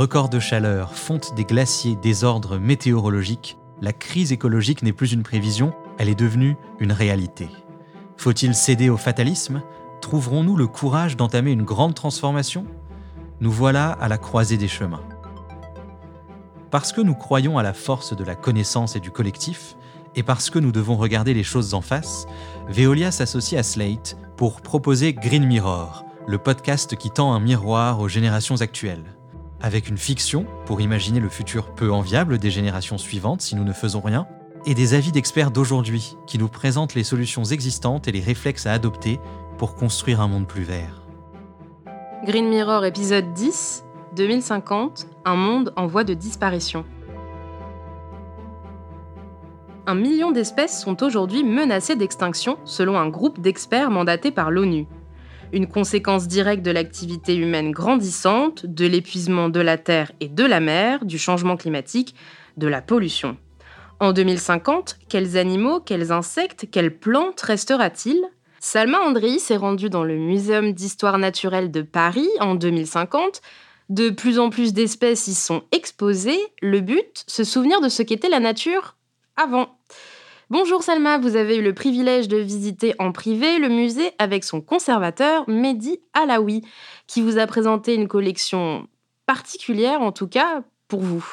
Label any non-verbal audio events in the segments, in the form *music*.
Records de chaleur, fonte des glaciers, désordre météorologique, la crise écologique n'est plus une prévision, elle est devenue une réalité. Faut-il céder au fatalisme? Trouverons-nous le courage d'entamer une grande transformation? Nous voilà à la croisée des chemins. Parce que nous croyons à la force de la connaissance et du collectif, et parce que nous devons regarder les choses en face, Veolia s'associe à Slate pour proposer Green Mirror, le podcast qui tend un miroir aux générations actuelles. Avec une fiction pour imaginer le futur peu enviable des générations suivantes si nous ne faisons rien, et des avis d'experts d'aujourd'hui qui nous présentent les solutions existantes et les réflexes à adopter pour construire un monde plus vert. Green Mirror épisode 10, 2050, un monde en voie de disparition. Un million d'espèces sont aujourd'hui menacées d'extinction selon un groupe d'experts mandaté par l'ONU. Une conséquence directe de l'activité humaine grandissante, de l'épuisement de la Terre et de la mer, du changement climatique, de la pollution. En 2050, quels animaux, quels insectes, quelles plantes restera-t-il? Salma Andri s'est rendue dans le Muséum d'histoire naturelle de Paris en 2050. De plus en plus d'espèces y sont exposées. Le but, se souvenir de ce qu'était la nature avant. Bonjour Salma, vous avez eu le privilège de visiter en privé le musée avec son conservateur Mehdi Alaoui, qui vous a présenté une collection particulière en tout cas pour vous.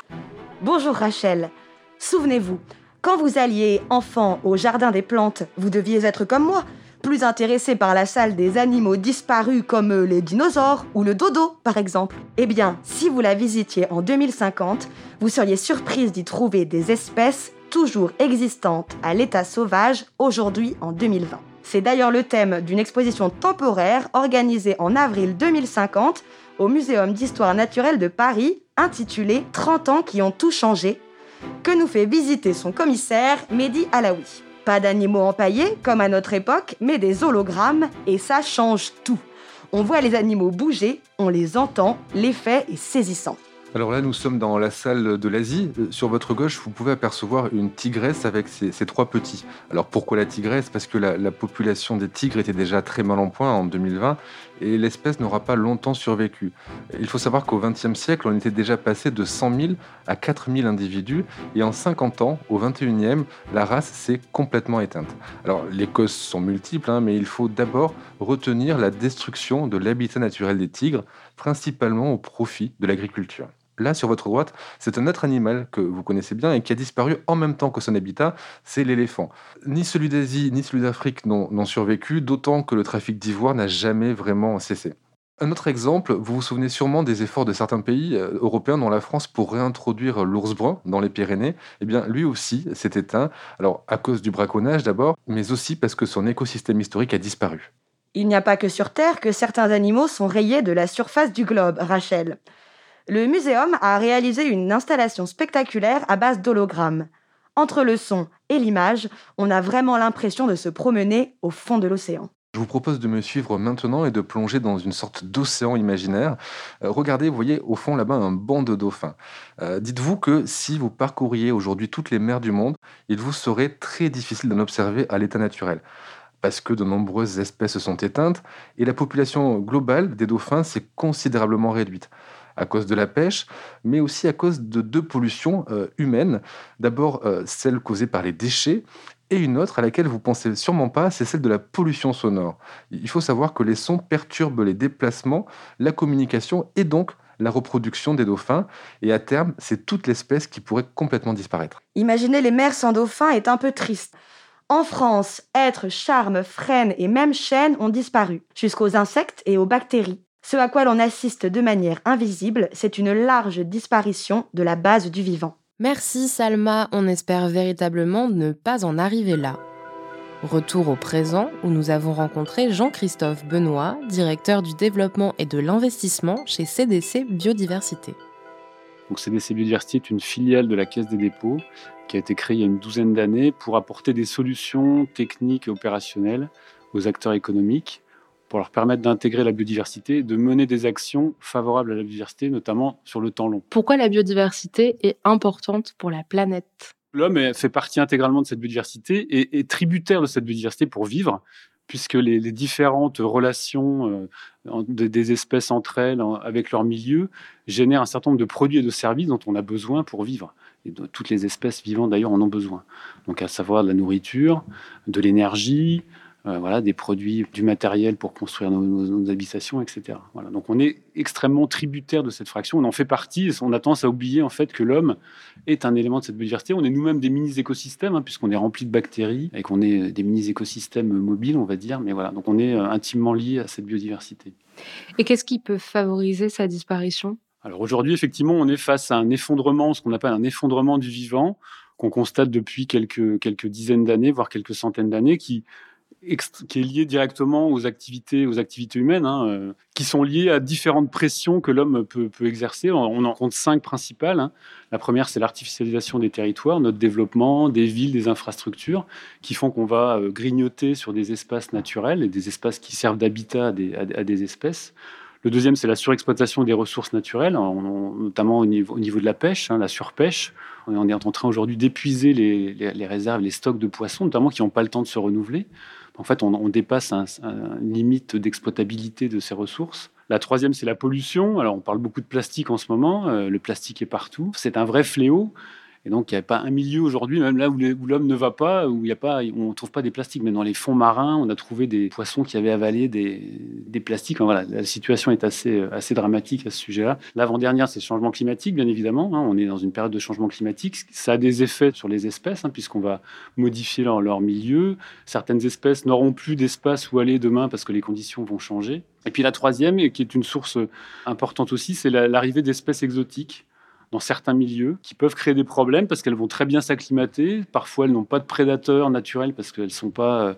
Bonjour Rachel, souvenez-vous, quand vous alliez enfant au Jardin des Plantes, vous deviez être comme moi, plus intéressé par la salle des animaux disparus comme les dinosaures ou le dodo par exemple. Eh bien, si vous la visitiez en 2050, vous seriez surprise d'y trouver des espèces toujours existantes à l'état sauvage aujourd'hui en 2020. C'est d'ailleurs le thème d'une exposition temporaire organisée en avril 2050 au Muséum d'histoire naturelle de Paris, intitulée 30 ans qui ont tout changé, que nous fait visiter son commissaire Mehdi Alaoui. Pas d'animaux empaillés comme à notre époque, mais des hologrammes, et ça change tout. On voit les animaux bouger, on les entend, l'effet est saisissant. Alors là, nous sommes dans la salle de l'Asie. Euh, sur votre gauche, vous pouvez apercevoir une tigresse avec ses, trois petits. Alors pourquoi la tigresse? Parce que la, population des tigres était déjà très mal en point en 2020 et l'espèce n'aura pas longtemps survécu. Il faut savoir qu'au XXe siècle, on était déjà passé de 100 000 à 4 000 individus et en 50 ans, au XXIe, la race s'est complètement éteinte. Alors les causes sont multiples, hein, mais il faut d'abord retenir la destruction de l'habitat naturel des tigres, principalement au profit de l'agriculture. Là, sur votre droite, c'est un autre animal que vous connaissez bien et qui a disparu en même temps que son habitat, c'est l'éléphant. Ni celui d'Asie ni celui d'Afrique n'ont survécu, d'autant que le trafic d'ivoire n'a jamais vraiment cessé. Un autre exemple, vous vous souvenez sûrement des efforts de certains pays euh, européens, dont la France, pour réintroduire l'ours brun dans les Pyrénées. Eh bien, lui aussi s'est éteint, alors à cause du braconnage d'abord, mais aussi parce que son écosystème historique a disparu. Il n'y a pas que sur Terre que certains animaux sont rayés de la surface du globe, Rachel le muséum a réalisé une installation spectaculaire à base d'hologrammes. Entre le son et l'image, on a vraiment l'impression de se promener au fond de l'océan. Je vous propose de me suivre maintenant et de plonger dans une sorte d'océan imaginaire. Euh, regardez, vous voyez au fond là-bas un banc de dauphins. Euh, dites-vous que si vous parcouriez aujourd'hui toutes les mers du monde, il vous serait très difficile d'en observer à l'état naturel parce que de nombreuses espèces sont éteintes et la population globale des dauphins s'est considérablement réduite à cause de la pêche, mais aussi à cause de deux pollutions euh, humaines. D'abord, euh, celle causée par les déchets et une autre à laquelle vous pensez sûrement pas, c'est celle de la pollution sonore. Il faut savoir que les sons perturbent les déplacements, la communication et donc la reproduction des dauphins. Et à terme, c'est toute l'espèce qui pourrait complètement disparaître. Imaginer les mers sans dauphins est un peu triste. En France, êtres, charmes, frênes et même chênes ont disparu, jusqu'aux insectes et aux bactéries. Ce à quoi l'on assiste de manière invisible, c'est une large disparition de la base du vivant. Merci Salma, on espère véritablement ne pas en arriver là. Retour au présent où nous avons rencontré Jean-Christophe Benoît, directeur du développement et de l'investissement chez CDC Biodiversité. Donc CDC Biodiversité est une filiale de la Caisse des dépôts qui a été créée il y a une douzaine d'années pour apporter des solutions techniques et opérationnelles aux acteurs économiques pour leur permettre d'intégrer la biodiversité, de mener des actions favorables à la biodiversité, notamment sur le temps long. Pourquoi la biodiversité est importante pour la planète? L'homme fait partie intégralement de cette biodiversité et est tributaire de cette biodiversité pour vivre, puisque les, différentes relations euh, des espèces entre elles, avec leur milieu, génèrent un certain nombre de produits et de services dont on a besoin pour vivre. Et toutes les espèces vivantes d'ailleurs en ont besoin. Donc à savoir de la nourriture, de l'énergie, euh, voilà, des produits, du matériel pour construire nos, habitations, etc. Voilà. Donc on est extrêmement tributaire de cette fraction, on en fait partie, on a tendance à oublier en fait que l'homme est un élément de cette biodiversité. On est nous-mêmes des mini-écosystèmes, hein, puisqu'on est rempli de bactéries, et qu'on est des mini-écosystèmes mobiles, on va dire, mais voilà, donc on est euh, intimement lié à cette biodiversité. Et qu'est-ce qui peut favoriser sa disparition? Alors aujourd'hui, effectivement, on est face à un effondrement, ce qu'on appelle un effondrement du vivant, qu'on constate depuis quelques, quelques dizaines d'années, voire quelques centaines d'années, qui qui est lié directement aux activités, aux activités humaines, hein, euh, qui sont liées à différentes pressions que l'homme peut, exercer. On en compte cinq principales. Hein. La première, c'est l'artificialisation des territoires, notre développement des villes, des infrastructures, qui font qu'on va euh, grignoter sur des espaces naturels et des espaces qui servent d'habitat à, des, espèces. Le deuxième, c'est la surexploitation des ressources naturelles, notamment au niveau, de la pêche, hein, la surpêche. On est en train aujourd'hui d'épuiser les, les, réserves, les stocks de poissons, notamment qui n'ont pas le temps de se renouveler. En fait, on, dépasse une limite d'exploitabilité de ces ressources. La troisième, c'est la pollution. Alors, on parle beaucoup de plastique en ce moment. Euh, le plastique est partout. C'est un vrai fléau. Et donc, il n'y a pas un milieu aujourd'hui, même là où l'homme ne va pas, où y a pas, on ne trouve pas des plastiques. Même dans les fonds marins, on a trouvé des poissons qui avaient avalé des, plastiques. voilà, la situation est assez, assez dramatique à ce sujet-là. L'avant-dernière, c'est le changement climatique, bien évidemment. Hein. on est dans une période de changement climatique. Ça a des effets sur les espèces, hein, puisqu'on va modifier leur, leur milieu. Certaines espèces n'auront plus d'espace où aller demain parce que les conditions vont changer. Et puis la troisième, qui est une source importante aussi, c'est l'arrivée d'espèces exotiques dans certains milieux qui peuvent créer des problèmes parce qu'elles vont très bien s'acclimater. Parfois, elles n'ont pas de prédateurs naturels parce qu'elles sont pas.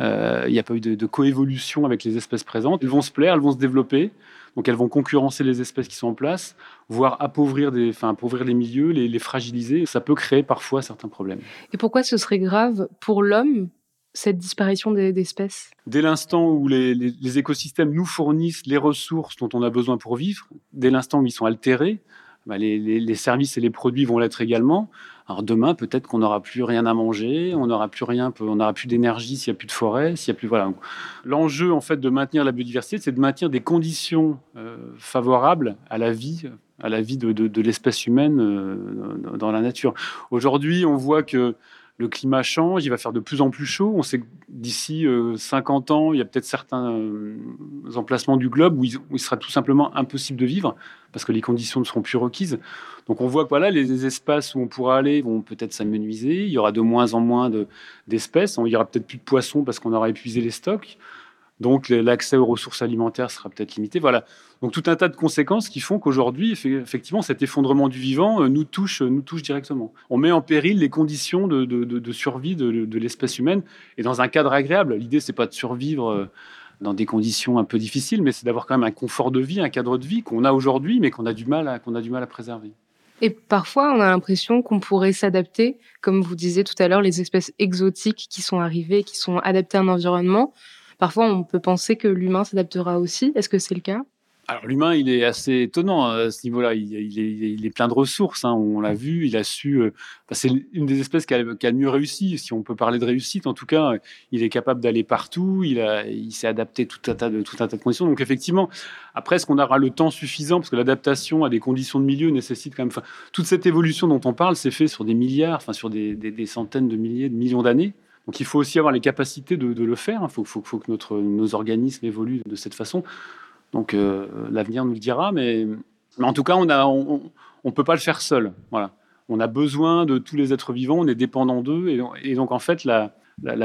Euh, il n'y a pas eu de, coévolution avec les espèces présentes. Elles vont se plaire, elles vont se développer. Donc elles vont concurrencer les espèces qui sont en place, voire appauvrir, des, enfin, appauvrir les milieux, les, les fragiliser. Ça peut créer parfois certains problèmes. Et pourquoi ce serait grave pour l'homme cette disparition d'espèces Dès l'instant où les, les, écosystèmes nous fournissent les ressources dont on a besoin pour vivre, dès l'instant où ils sont altérés, bah, les, services et les produits vont l'être également. Alors demain, peut-être qu'on n'aura plus rien à manger, on n'aura plus rien, on n'aura plus d'énergie s'il n'y a plus de forêt, s'il y a plus voilà. L'enjeu en fait de maintenir la biodiversité, c'est de maintenir des conditions euh, favorables à la vie, à la vie de, l'espèce humaine euh, dans la nature. Aujourd'hui, on voit que le climat change, il va faire de plus en plus chaud. On sait que d'ici 50 euh, ans, il y a peut-être certains euh, emplacements du globe où il, sera tout simplement impossible de vivre parce que les conditions ne seront plus requises. Donc on voit que voilà, les, espaces où on pourra aller vont peut-être s'amenuiser. Il y aura de moins en moins d'espèces. il y aura peut-être plus de poissons parce qu'on aura épuisé les stocks. Donc l'accès aux ressources alimentaires sera peut-être limité. Voilà. Donc tout un tas de conséquences qui font qu'aujourd'hui, effectivement, cet effondrement du vivant euh, nous touche, nous touche directement. On met en péril les conditions de, survie de, l'espèce humaine et dans un cadre agréable. L'idée, c'est pas de survivre euh, dans des conditions un peu difficiles, mais c'est d'avoir quand même un confort de vie, un cadre de vie qu'on a aujourd'hui, mais qu'on a du qu'on a du mal à préserver. Et parfois, on a l'impression qu'on pourrait s'adapter, comme vous disiez tout à l'heure, les espèces exotiques qui sont arrivées, qui sont adaptées à un environnement. Parfois, on peut penser que l'humain s'adaptera aussi. Est-ce que c'est le cas? Alors l'humain, il est assez étonnant hein, à ce niveau-là. Il, est, plein de ressources. Hein. On l'a vu. Il a su. Euh, c'est une des espèces qui a, le mieux réussi, si on peut parler de réussite. En tout cas, il est capable d'aller partout. Il, s'est adapté tout un tas de tout un tas de conditions. Donc effectivement, après, est-ce qu'on aura le temps suffisant? Parce que l'adaptation à des conditions de milieu nécessite quand même. toute cette évolution dont on parle, c'est fait sur des milliards, enfin sur des, centaines de milliers, de millions d'années. Donc il faut aussi avoir les capacités de, le faire. Il faut, faut, que notre, nos organismes évoluent de cette façon. Donc euh, l'avenir nous le dira, mais, en tout cas, on ne on, peut pas le faire seul. Voilà. On a besoin de tous les êtres vivants, on est dépendant d'eux, et, donc en fait, la,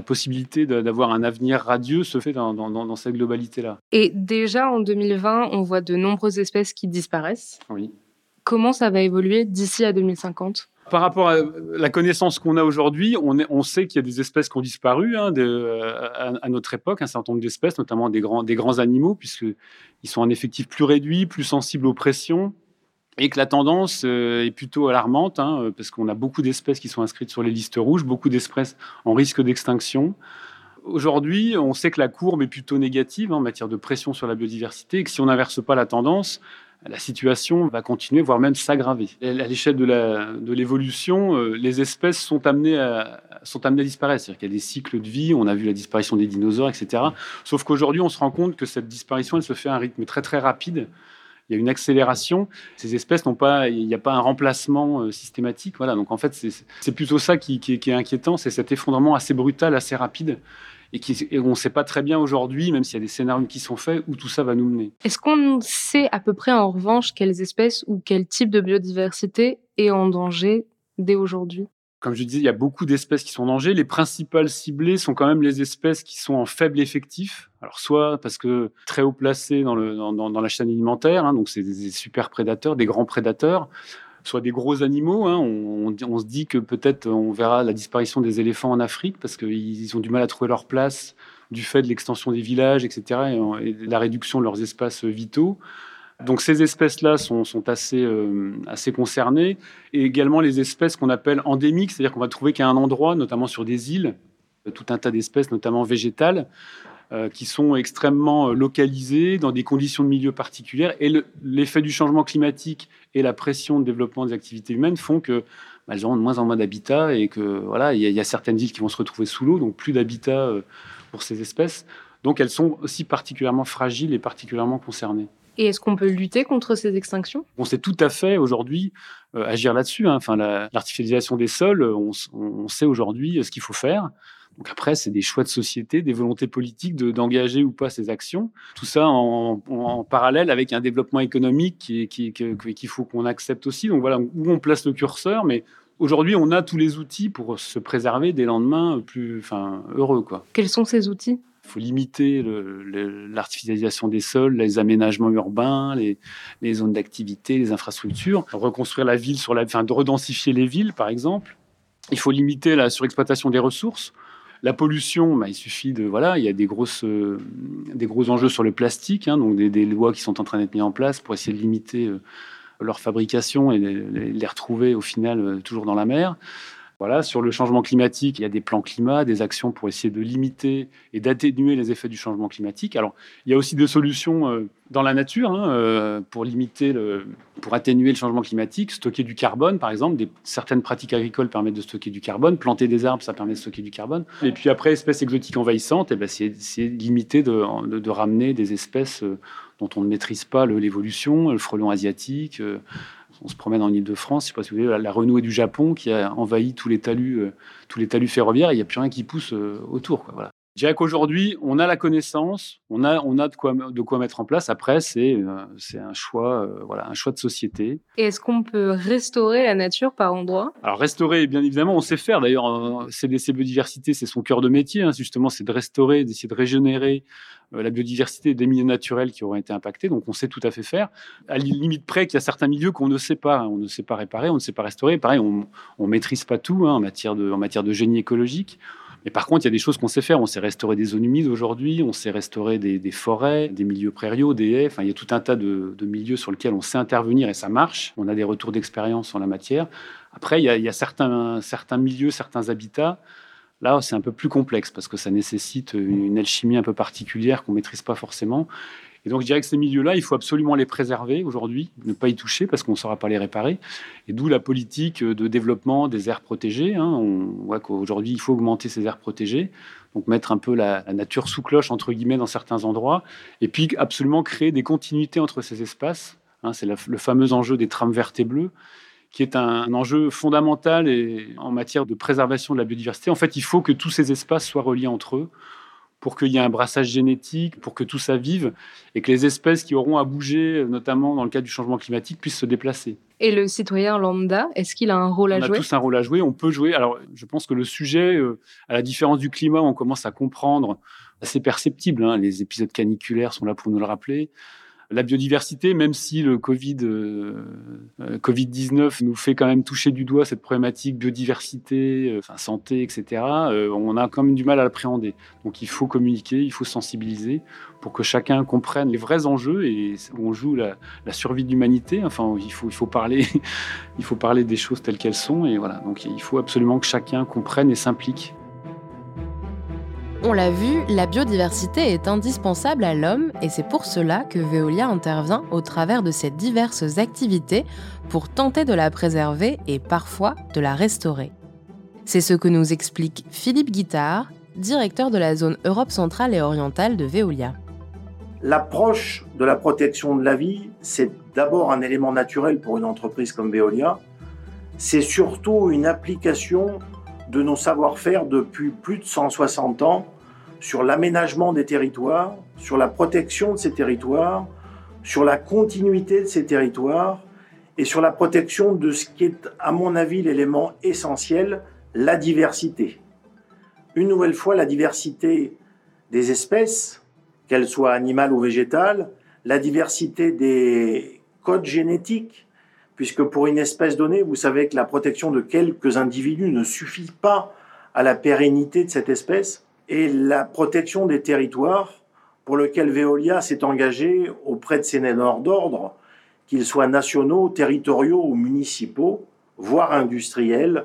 possibilité d'avoir un avenir radieux se fait dans, dans cette globalité-là. Et déjà en 2020, on voit de nombreuses espèces qui disparaissent. Oui. Comment ça va évoluer d'ici à 2050 par rapport à la connaissance qu'on a aujourd'hui, on, sait qu'il y a des espèces qui ont disparu hein, à, notre époque, un certain nombre d'espèces, notamment des grands, animaux, puisqu'ils sont en effectif plus réduit, plus sensibles aux pressions, et que la tendance euh, est plutôt alarmante, hein, parce qu'on a beaucoup d'espèces qui sont inscrites sur les listes rouges, beaucoup d'espèces en risque d'extinction. Aujourd'hui, on sait que la courbe est plutôt négative en matière de pression sur la biodiversité, et que si on n'inverse pas la tendance, la situation va continuer, voire même s'aggraver. À l'échelle de l'évolution, euh, les espèces sont amenées à, disparaître. C'est-à-dire qu'il y a des cycles de vie, on a vu la disparition des dinosaures, etc. Sauf qu'aujourd'hui, on se rend compte que cette disparition, se fait à un rythme très très rapide. Il y a une accélération. Ces espèces n'ont pas, il n'y a pas un remplacement euh, systématique. Voilà. Donc en fait, c'est plutôt ça qui, qui est inquiétant, c'est cet effondrement assez brutal, assez rapide et, on ne sait pas très bien aujourd'hui, même s'il y a des scénarios qui sont faits, où tout ça va nous mener. Est-ce qu'on sait à peu près en revanche quelles espèces ou quel type de biodiversité est en danger dès aujourd'hui? Comme je disais, il y a beaucoup d'espèces qui sont en danger. Les principales ciblées sont quand même les espèces qui sont en faible effectif. Alors, soit parce que très haut placées dans, le, dans, la chaîne alimentaire, hein, donc c'est des super prédateurs, des grands prédateurs, soit des gros animaux. Hein. On, se dit que peut-être on verra la disparition des éléphants en Afrique parce qu'ils ont du mal à trouver leur place du fait de l'extension des villages, etc., et, la réduction de leurs espaces vitaux. Donc ces espèces-là sont, assez, euh, assez concernées, et également les espèces qu'on appelle endémiques, c'est-à-dire qu'on va trouver qu'à un endroit, notamment sur des îles, tout un tas d'espèces, notamment végétales, qui sont extrêmement euh, localisées dans des conditions de milieu particulières. Et l'effet du changement climatique et la pression de développement des activités humaines font que bah, elles auront de moins en moins d'habitat et que voilà, il y, a certaines îles qui vont se retrouver sous l'eau, donc plus d'habitat euh, pour ces espèces. Donc elles sont aussi particulièrement fragiles et particulièrement concernées. Et est-ce qu'on peut lutter contre ces extinctions? On sait tout à fait aujourd'hui agir là-dessus. Hein. Enfin, l'artificialisation des sols, on, on sait aujourd'hui ce qu'il faut faire. Donc après, c'est des choix de société, des volontés politiques d'engager ou pas ces actions. Tout ça en, parallèle avec un développement économique qu'il qui, qui, faut qu'on accepte aussi. Donc voilà où on place le curseur, mais aujourd'hui, on a tous les outils pour se préserver des lendemains plus enfin, heureux. Quoi. Quels sont ces outils? Il faut limiter l'artificialisation des sols, les aménagements urbains, les, les zones d'activité, les infrastructures, reconstruire la ville sur la, enfin, de redensifier les villes, par exemple. Il faut limiter la surexploitation des ressources. La pollution, bah, il suffit de voilà, il y a des grosses, euh, des gros enjeux sur le plastique, hein, donc des, lois qui sont en train d'être mises en place pour essayer de limiter euh, leur fabrication et les, retrouver au final euh, toujours dans la mer. Voilà, sur le changement climatique, il y a des plans climat, des actions pour essayer de limiter et d'atténuer les effets du changement climatique. Alors, il y a aussi des solutions euh, dans la nature hein, euh, pour atténuer le changement climatique, stocker du carbone, par exemple. Certaines pratiques agricoles permettent de stocker du carbone. Planter des arbres, ça permet de stocker du carbone. Et puis après, espèces exotiques envahissantes, eh ben, c'est limiter de, de, ramener des espèces euh, dont on ne maîtrise pas l'évolution, le frelon asiatique on se promène en Ile-de-France, je sais pas si vous voyez, la, renouée du Japon qui a envahi tous les talus, euh, tous les talus ferroviaires, il n'y a plus rien qui pousse euh, autour. Je dirais qu'aujourd'hui, on a la connaissance, on a, on a de, quoi, de quoi mettre en place. Après, c'est euh, c'est un, choix, voilà, un choix de société. Et est-ce qu'on peut restaurer la nature par endroits? Alors, restaurer, bien évidemment, on sait faire. D'ailleurs, CDC Biodiversité, c'est son cœur de métier, hein, justement, c'est de restaurer, d'essayer de régénérer euh, la biodiversité des milieux naturels qui auraient été impactés. Donc, on sait tout à fait faire. À la limite près qu'il y a certains milieux qu'on ne sait pas. Hein. On ne sait pas réparer, on ne sait pas restaurer. Pareil, on ne maîtrise pas tout hein, en, matière de, en matière de génie écologique. Mais par contre, il y a des choses qu'on sait faire. On sait restaurer des zones humides aujourd'hui, on sait restaurer des, forêts, des milieux prairiaux, des haies. Enfin, il y a tout un tas de, milieux sur lesquels on sait intervenir et ça marche. On a des retours d'expérience en la matière. Après, il y a, certains, certains milieux, certains habitats Là, c'est un peu plus complexe parce que ça nécessite une alchimie un peu particulière qu'on maîtrise pas forcément. Et donc, je dirais que ces milieux-là, il faut absolument les préserver aujourd'hui, ne pas y toucher parce qu'on ne saura pas les réparer. Et d'où la politique de développement des aires protégées. Hein. On voit qu'aujourd'hui, il faut augmenter ces aires protégées, donc mettre un peu la, nature sous cloche, entre guillemets, dans certains endroits. Et puis, absolument créer des continuités entre ces espaces. Hein. C'est le fameux enjeu des trames vertes et bleues qui est un, enjeu fondamental et en matière de préservation de la biodiversité. En fait, il faut que tous ces espaces soient reliés entre eux pour qu'il y ait un brassage génétique, pour que tout ça vive et que les espèces qui auront à bouger, notamment dans le cadre du changement climatique, puissent se déplacer. Et le citoyen lambda, est-ce qu'il a un rôle à jouer On a tous un rôle à jouer, on peut jouer. Alors, je pense que le sujet, euh, à la différence du climat, on commence à comprendre, assez perceptible, hein. les épisodes caniculaires sont là pour nous le rappeler, la biodiversité, même si le Covid, euh, euh, Covid-19 nous fait quand même toucher du doigt cette problématique biodiversité, euh, santé, etc., on a quand même du mal à l'appréhender. Donc il faut communiquer, il faut sensibiliser pour que chacun comprenne les vrais enjeux et on joue la, survie de l'humanité. Enfin, il faut, il faut parler, *laughs* il faut parler des choses telles qu'elles sont et voilà. Donc il faut absolument que chacun comprenne et s'implique. On l'a vu, la biodiversité est indispensable à l'homme et c'est pour cela que Veolia intervient au travers de ses diverses activités pour tenter de la préserver et parfois de la restaurer. C'est ce que nous explique Philippe Guittard, directeur de la zone Europe centrale et orientale de Veolia. L'approche de la protection de la vie, c'est d'abord un élément naturel pour une entreprise comme Veolia. C'est surtout une application de nos savoir-faire depuis plus de 160 ans sur l'aménagement des territoires, sur la protection de ces territoires, sur la continuité de ces territoires et sur la protection de ce qui est, à mon avis, l'élément essentiel, la diversité. Une nouvelle fois, la diversité des espèces, qu'elles soient animales ou végétales, la diversité des codes génétiques, puisque pour une espèce donnée, vous savez que la protection de quelques individus ne suffit pas à la pérennité de cette espèce, et la protection des territoires, pour lequel Veolia s'est engagé auprès de ses donneurs d'ordre, qu'ils soient nationaux, territoriaux ou municipaux, voire industriels,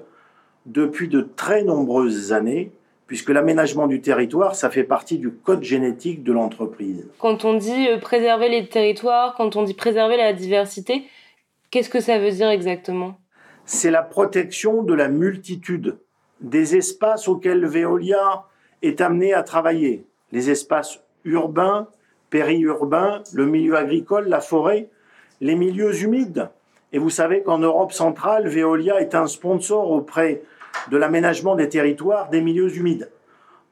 depuis de très nombreuses années, puisque l'aménagement du territoire, ça fait partie du code génétique de l'entreprise. Quand on dit euh, préserver les territoires, quand on dit préserver la diversité, qu'est-ce que ça veut dire exactement? C'est la protection de la multitude des espaces auxquels Veolia est amené à travailler. Les espaces urbains, périurbains, le milieu agricole, la forêt, les milieux humides. Et vous savez qu'en Europe centrale, Veolia est un sponsor auprès de l'aménagement des territoires des milieux humides.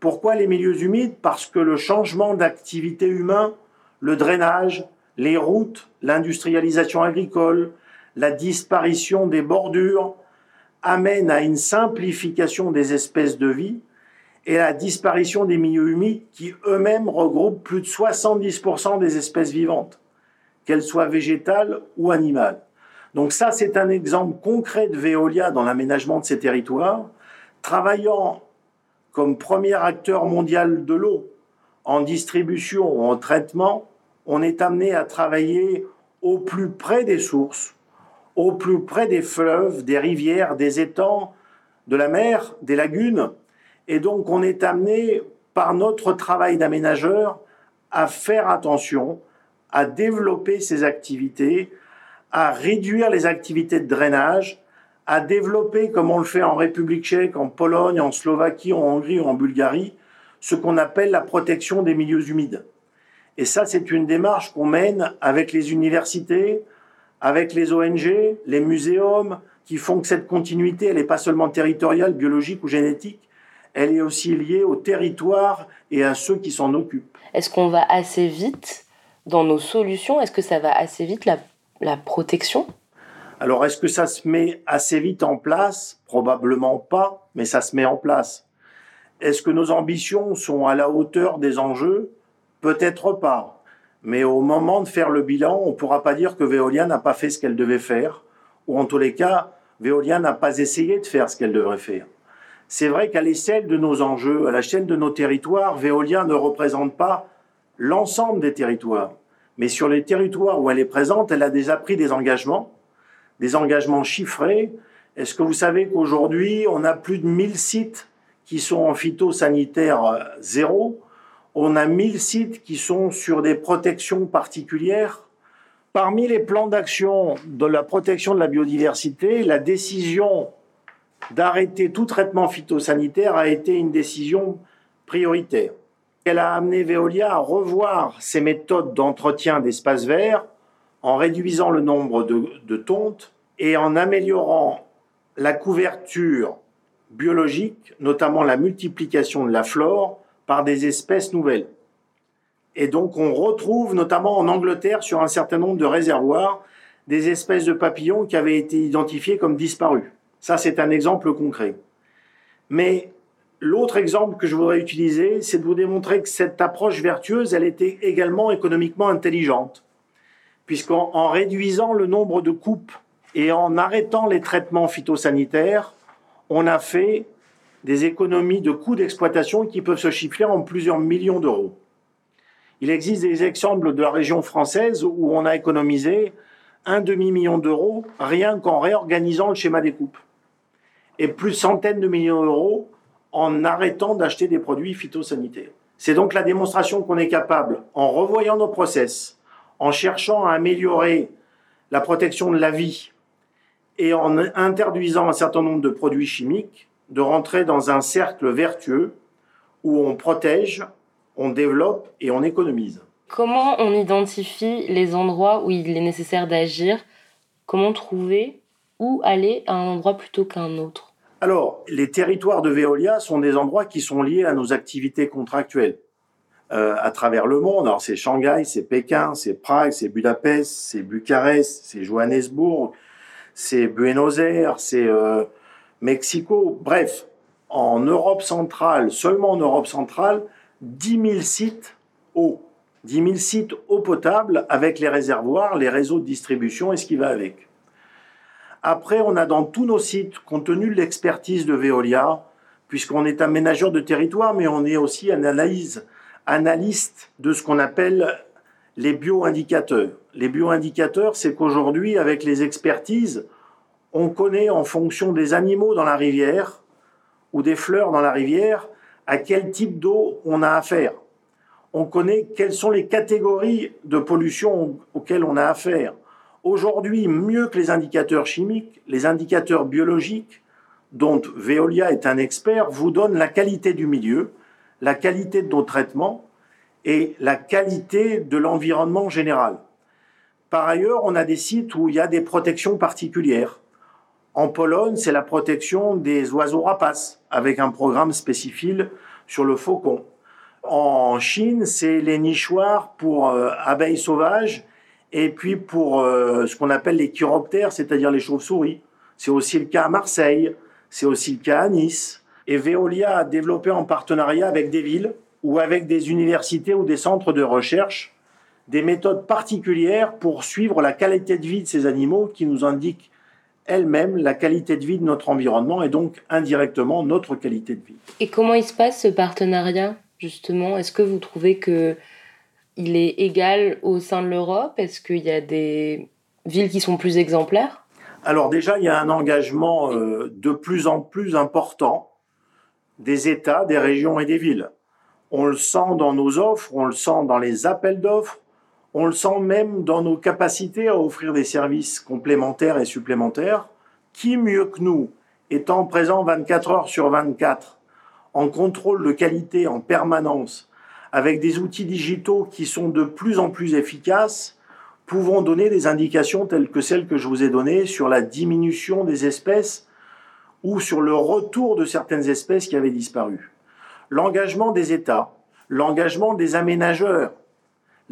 Pourquoi les milieux humides? Parce que le changement d'activité humain, le drainage, les routes, l'industrialisation agricole, la disparition des bordures amènent à une simplification des espèces de vie et à la disparition des milieux humides qui eux-mêmes regroupent plus de 70% des espèces vivantes, qu'elles soient végétales ou animales. Donc ça, c'est un exemple concret de Veolia dans l'aménagement de ces territoires, travaillant comme premier acteur mondial de l'eau en distribution ou en traitement, on est amené à travailler au plus près des sources, au plus près des fleuves, des rivières, des étangs, de la mer, des lagunes. Et donc on est amené par notre travail d'aménageur à faire attention, à développer ces activités, à réduire les activités de drainage, à développer, comme on le fait en République tchèque, en Pologne, en Slovaquie, en Hongrie ou en Bulgarie, ce qu'on appelle la protection des milieux humides. Et ça, c'est une démarche qu'on mène avec les universités, avec les ONG, les muséums, qui font que cette continuité, elle n'est pas seulement territoriale, biologique ou génétique, elle est aussi liée au territoire et à ceux qui s'en occupent. Est-ce qu'on va assez vite dans nos solutions? Est-ce que ça va assez vite la la protection? Alors, est-ce que ça se met assez vite en place? Probablement pas, mais ça se met en place. Est-ce que nos ambitions sont à la hauteur des enjeux? Peut-être pas. Mais au moment de faire le bilan, on ne pourra pas dire que Veolia n'a pas fait ce qu'elle devait faire, ou en tous les cas, Veolia n'a pas essayé de faire ce qu'elle devrait faire. C'est vrai qu'à l'échelle de nos enjeux, à la chaîne de nos territoires, Veolia ne représente pas l'ensemble des territoires. Mais sur les territoires où elle est présente, elle a déjà pris des engagements, des engagements chiffrés. Est-ce que vous savez qu'aujourd'hui, on a plus de 1000 sites qui sont en phytosanitaire euh, zéro? On a 1000 sites qui sont sur des protections particulières. Parmi les plans d'action de la protection de la biodiversité, la décision d'arrêter tout traitement phytosanitaire a été une décision prioritaire. Elle a amené Veolia à revoir ses méthodes d'entretien d'espaces verts en réduisant le nombre de, tontes et en améliorant la couverture biologique, notamment la multiplication de la flore par des espèces nouvelles. Et donc on retrouve notamment en Angleterre sur un certain nombre de réservoirs des espèces de papillons qui avaient été identifiées comme disparues. Ça c'est un exemple concret. Mais L'autre exemple que je voudrais utiliser, c'est de vous démontrer que cette approche vertueuse, elle était également économiquement intelligente, puisqu'en réduisant le nombre de coupes et en arrêtant les traitements phytosanitaires, on a fait des économies de coûts d'exploitation qui peuvent se chiffrer en plusieurs millions d'euros. Il existe des exemples de la région française où on a économisé un demi-million d'euros rien qu'en réorganisant le schéma des coupes. Et plus centaines de millions d'euros en arrêtant d'acheter des produits phytosanitaires. C'est donc la démonstration qu'on est capable, en revoyant nos process, en cherchant à améliorer la protection de la vie et en interdisant un certain nombre de produits chimiques, de rentrer dans un cercle vertueux où on protège, on développe et on économise. Comment on identifie les endroits où il est nécessaire d'agir? Comment trouver où aller à un endroit plutôt qu'un autre? Alors, les territoires de Veolia sont des endroits qui sont liés à nos activités contractuelles. Euh, à travers le monde. Alors c'est Shanghai, c'est Pékin, c'est Prague, c'est Budapest, c'est Bucarest, c'est Johannesburg, c'est Buenos Aires, c'est euh, Mexico. Bref, en Europe centrale, seulement en Europe centrale, 10 000 sites eau. 10 000 sites eau potable avec les réservoirs, les réseaux de distribution et ce qui va avec. Après, on a dans tous nos sites, compte tenu de l'expertise de Veolia, puisqu'on est aménageur de territoire, mais on est aussi analyse analyste de ce qu'on appelle les bioindicateurs. Les bioindicateurs, c'est qu'aujourd'hui, avec les expertises, on connaît en fonction des animaux dans la rivière ou des fleurs dans la rivière à quel type d'eau on a affaire. On connaît quelles sont les catégories de pollution auxquelles on a affaire. Aujourd'hui, mieux que les indicateurs chimiques, les indicateurs biologiques, dont Veolia est un expert, vous donnent la qualité du milieu, la qualité de nos traitements et la qualité de l'environnement général. Par ailleurs, on a des sites où il y a des protections particulières. En Pologne, c'est la protection des oiseaux rapaces, avec un programme spécifique sur le faucon. En Chine, c'est les nichoirs pour euh, abeilles sauvages et puis pour euh, ce qu'on appelle les chiroptères, c'est-à-dire les chauves-souris. C'est aussi le cas à Marseille, c'est aussi le cas à Nice. Et Veolia a développé en partenariat avec des villes ou avec des universités ou des centres de recherche des méthodes particulières pour suivre la qualité de vie de ces animaux qui nous indiquent elles-mêmes la qualité de vie de notre environnement et donc indirectement notre qualité de vie. Et comment il se passe ce partenariat justement? Est-ce que vous trouvez que il est égal au sein de l'Europe? Est-ce qu'il y a des villes qui sont plus exemplaires? Alors déjà, il y a un engagement euh, de plus en plus important des États, des régions et des villes. On le sent dans nos offres, on le sent dans les appels d'offres, on le sent même dans nos capacités à offrir des services complémentaires et supplémentaires. Qui mieux que nous, étant présent 24 heures sur 24, en contrôle de qualité en permanence, avec des outils digitaux qui sont de plus en plus efficaces, pouvons donner des indications telles que celles que je vous ai données sur la diminution des espèces ou sur le retour de certaines espèces qui avaient disparu. L'engagement des États, l'engagement des aménageurs,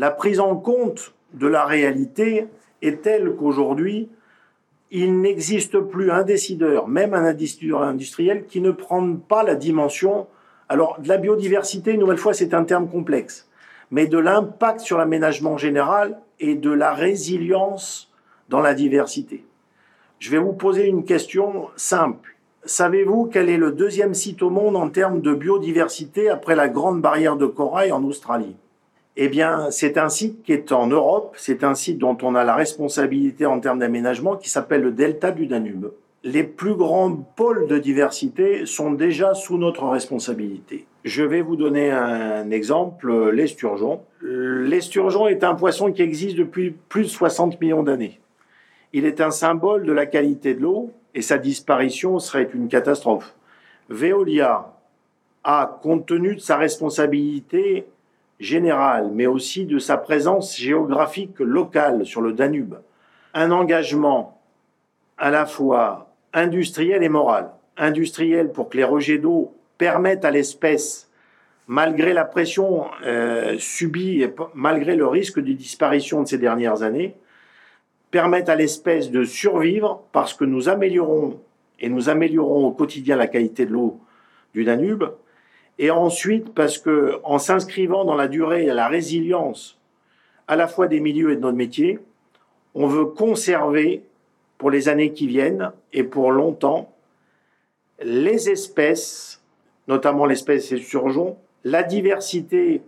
la prise en compte de la réalité est telle qu'aujourd'hui, il n'existe plus un décideur, même un industriel, qui ne prend pas la dimension. Alors, de la biodiversité, une nouvelle fois, c'est un terme complexe, mais de l'impact sur l'aménagement général et de la résilience dans la diversité. Je vais vous poser une question simple. Savez-vous quel est le deuxième site au monde en termes de biodiversité après la grande barrière de corail en Australie? Eh bien, c'est un site qui est en Europe, c'est un site dont on a la responsabilité en termes d'aménagement qui s'appelle le delta du Danube. Les plus grands pôles de diversité sont déjà sous notre responsabilité. Je vais vous donner un exemple, l'esturgeon. L'esturgeon est un poisson qui existe depuis plus de 60 millions d'années. Il est un symbole de la qualité de l'eau, et sa disparition serait une catastrophe. Veolia a, compte tenu de sa responsabilité générale, mais aussi de sa présence géographique locale sur le Danube, un engagement à la fois industriel et moral. Industriel pour que les rejets d'eau permettent à l'espèce, malgré la pression euh, subie et malgré le risque de disparition de ces dernières années, permettent à l'espèce de survivre parce que nous améliorons et nous améliorons au quotidien la qualité de l'eau du Danube, et ensuite parce que en s'inscrivant dans la durée et la résilience à la fois des milieux et de notre métier, on veut conserver pour les années qui viennent et pour longtemps les espèces, notamment l'espèce surgeon, la diversité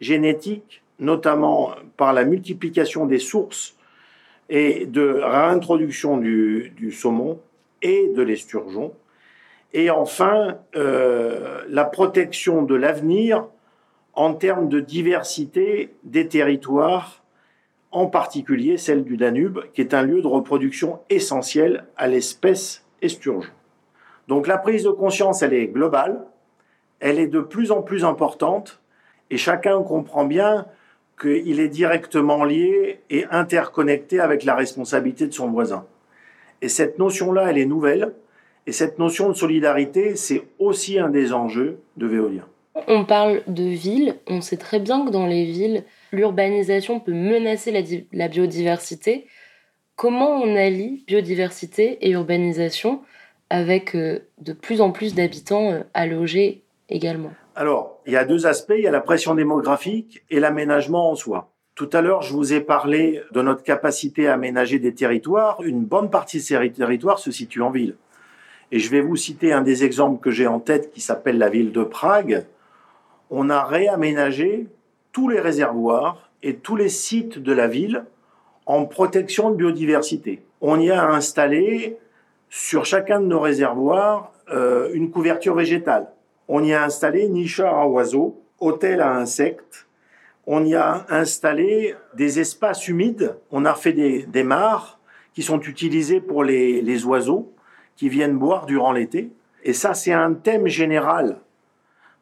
génétique, notamment par la multiplication des sources et de réintroduction du, saumon et de l'esturgeon, Et enfin, euh, la protection de l'avenir en termes de diversité des territoires, en particulier celle du Danube, qui est un lieu de reproduction essentiel à l'espèce esturgeon. Donc la prise de conscience, elle est globale, elle est de plus en plus importante, et chacun comprend bien qu'il est directement lié et interconnecté avec la responsabilité de son voisin. Et cette notion-là, elle est nouvelle, et cette notion de solidarité, c'est aussi un des enjeux de Veolia. On parle de villes, on sait très bien que dans les villes, l'urbanisation peut menacer la, biodiversité. Comment on allie biodiversité et urbanisation avec euh, de plus en plus d'habitants euh, à loger également? Alors, il y a deux aspects, il y a la pression démographique et l'aménagement en soi. Tout à l'heure, je vous ai parlé de notre capacité à aménager des territoires. Une bonne partie de ces territoires se situe en ville. Et je vais vous citer un des exemples que j'ai en tête qui s'appelle la ville de Prague. On a réaménagé tous les réservoirs et tous les sites de la ville en protection de biodiversité. On y a installé sur chacun de nos réservoirs euh, une couverture végétale. On y a installé nichoirs à oiseaux, hôtels à insectes. On y a installé des espaces humides. On a fait des, mares qui sont utilisés pour les oiseaux qui viennent boire durant l'été. Et ça, c'est un thème général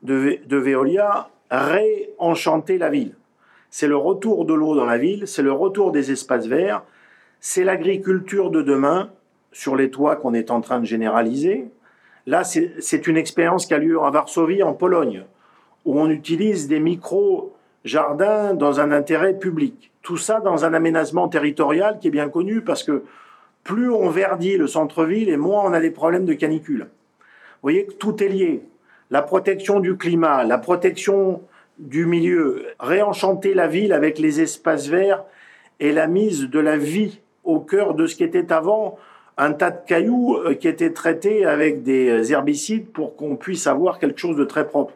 de, de Veolia, réenchanter la ville. C'est le retour de l'eau dans la ville, c'est le retour des espaces verts, c'est l'agriculture de demain sur les toits qu'on est en train de généraliser. Là, c'est une expérience qui a lieu à Varsovie, en Pologne, où on utilise des micro-jardins dans un intérêt public. Tout ça dans un aménagement territorial qui est bien connu parce que plus on verdit le centre-ville et moins on a des problèmes de canicule. Vous voyez que tout est lié. La protection du climat, la protection du milieu, réenchanter la ville avec les espaces verts et la mise de la vie au cœur de ce qui était avant un tas de cailloux euh, qui étaient traités avec des herbicides pour qu'on puisse avoir quelque chose de très propre.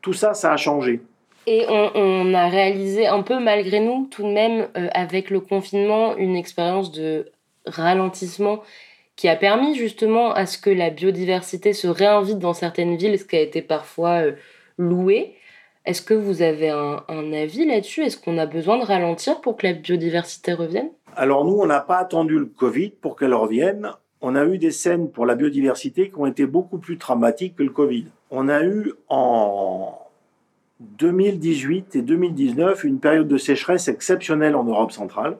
Tout ça, ça a changé. Et on, a réalisé un peu malgré nous, tout de même, euh, avec le confinement, une expérience de ralentissement qui a permis justement à ce que la biodiversité se réinvite dans certaines villes, ce qui a été parfois euh, loué. Est-ce que vous avez un, avis là-dessus? Est-ce qu'on a besoin de ralentir pour que la biodiversité revienne? Alors nous, on n'a pas attendu le Covid pour qu'elle revienne. On a eu des scènes pour la biodiversité qui ont été beaucoup plus dramatiques que le Covid. On a eu en 2018 et 2019 une période de sécheresse exceptionnelle en Europe centrale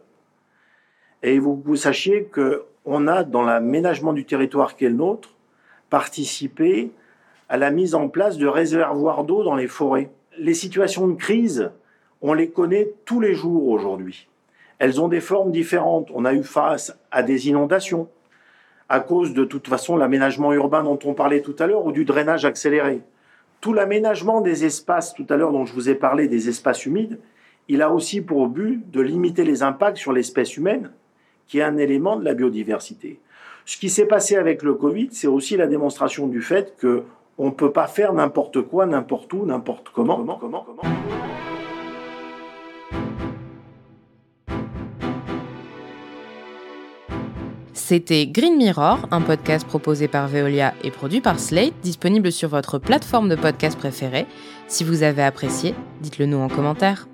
et vous, sachiez que on a, dans l'aménagement du territoire qui est le nôtre, participé à la mise en place de réservoirs d'eau dans les forêts. Les situations de crise, on les connaît tous les jours aujourd'hui. Elles ont des formes différentes. On a eu face à des inondations, à cause de toute façon l'aménagement urbain dont on parlait tout à l'heure, ou du drainage accéléré. Tout l'aménagement des espaces, tout à l'heure dont je vous ai parlé, des espaces humides, il a aussi pour but de limiter les impacts sur l'espèce humaine, qui est un élément de la biodiversité. Ce qui s'est passé avec le Covid, c'est aussi la démonstration du fait que on ne peut pas faire n'importe quoi, n'importe où, n'importe comment. comment, comment, comment? C'était Green Mirror, un podcast proposé par Veolia et produit par Slate, disponible sur votre plateforme de podcast préférée. Si vous avez apprécié, dites-le nous en commentaire.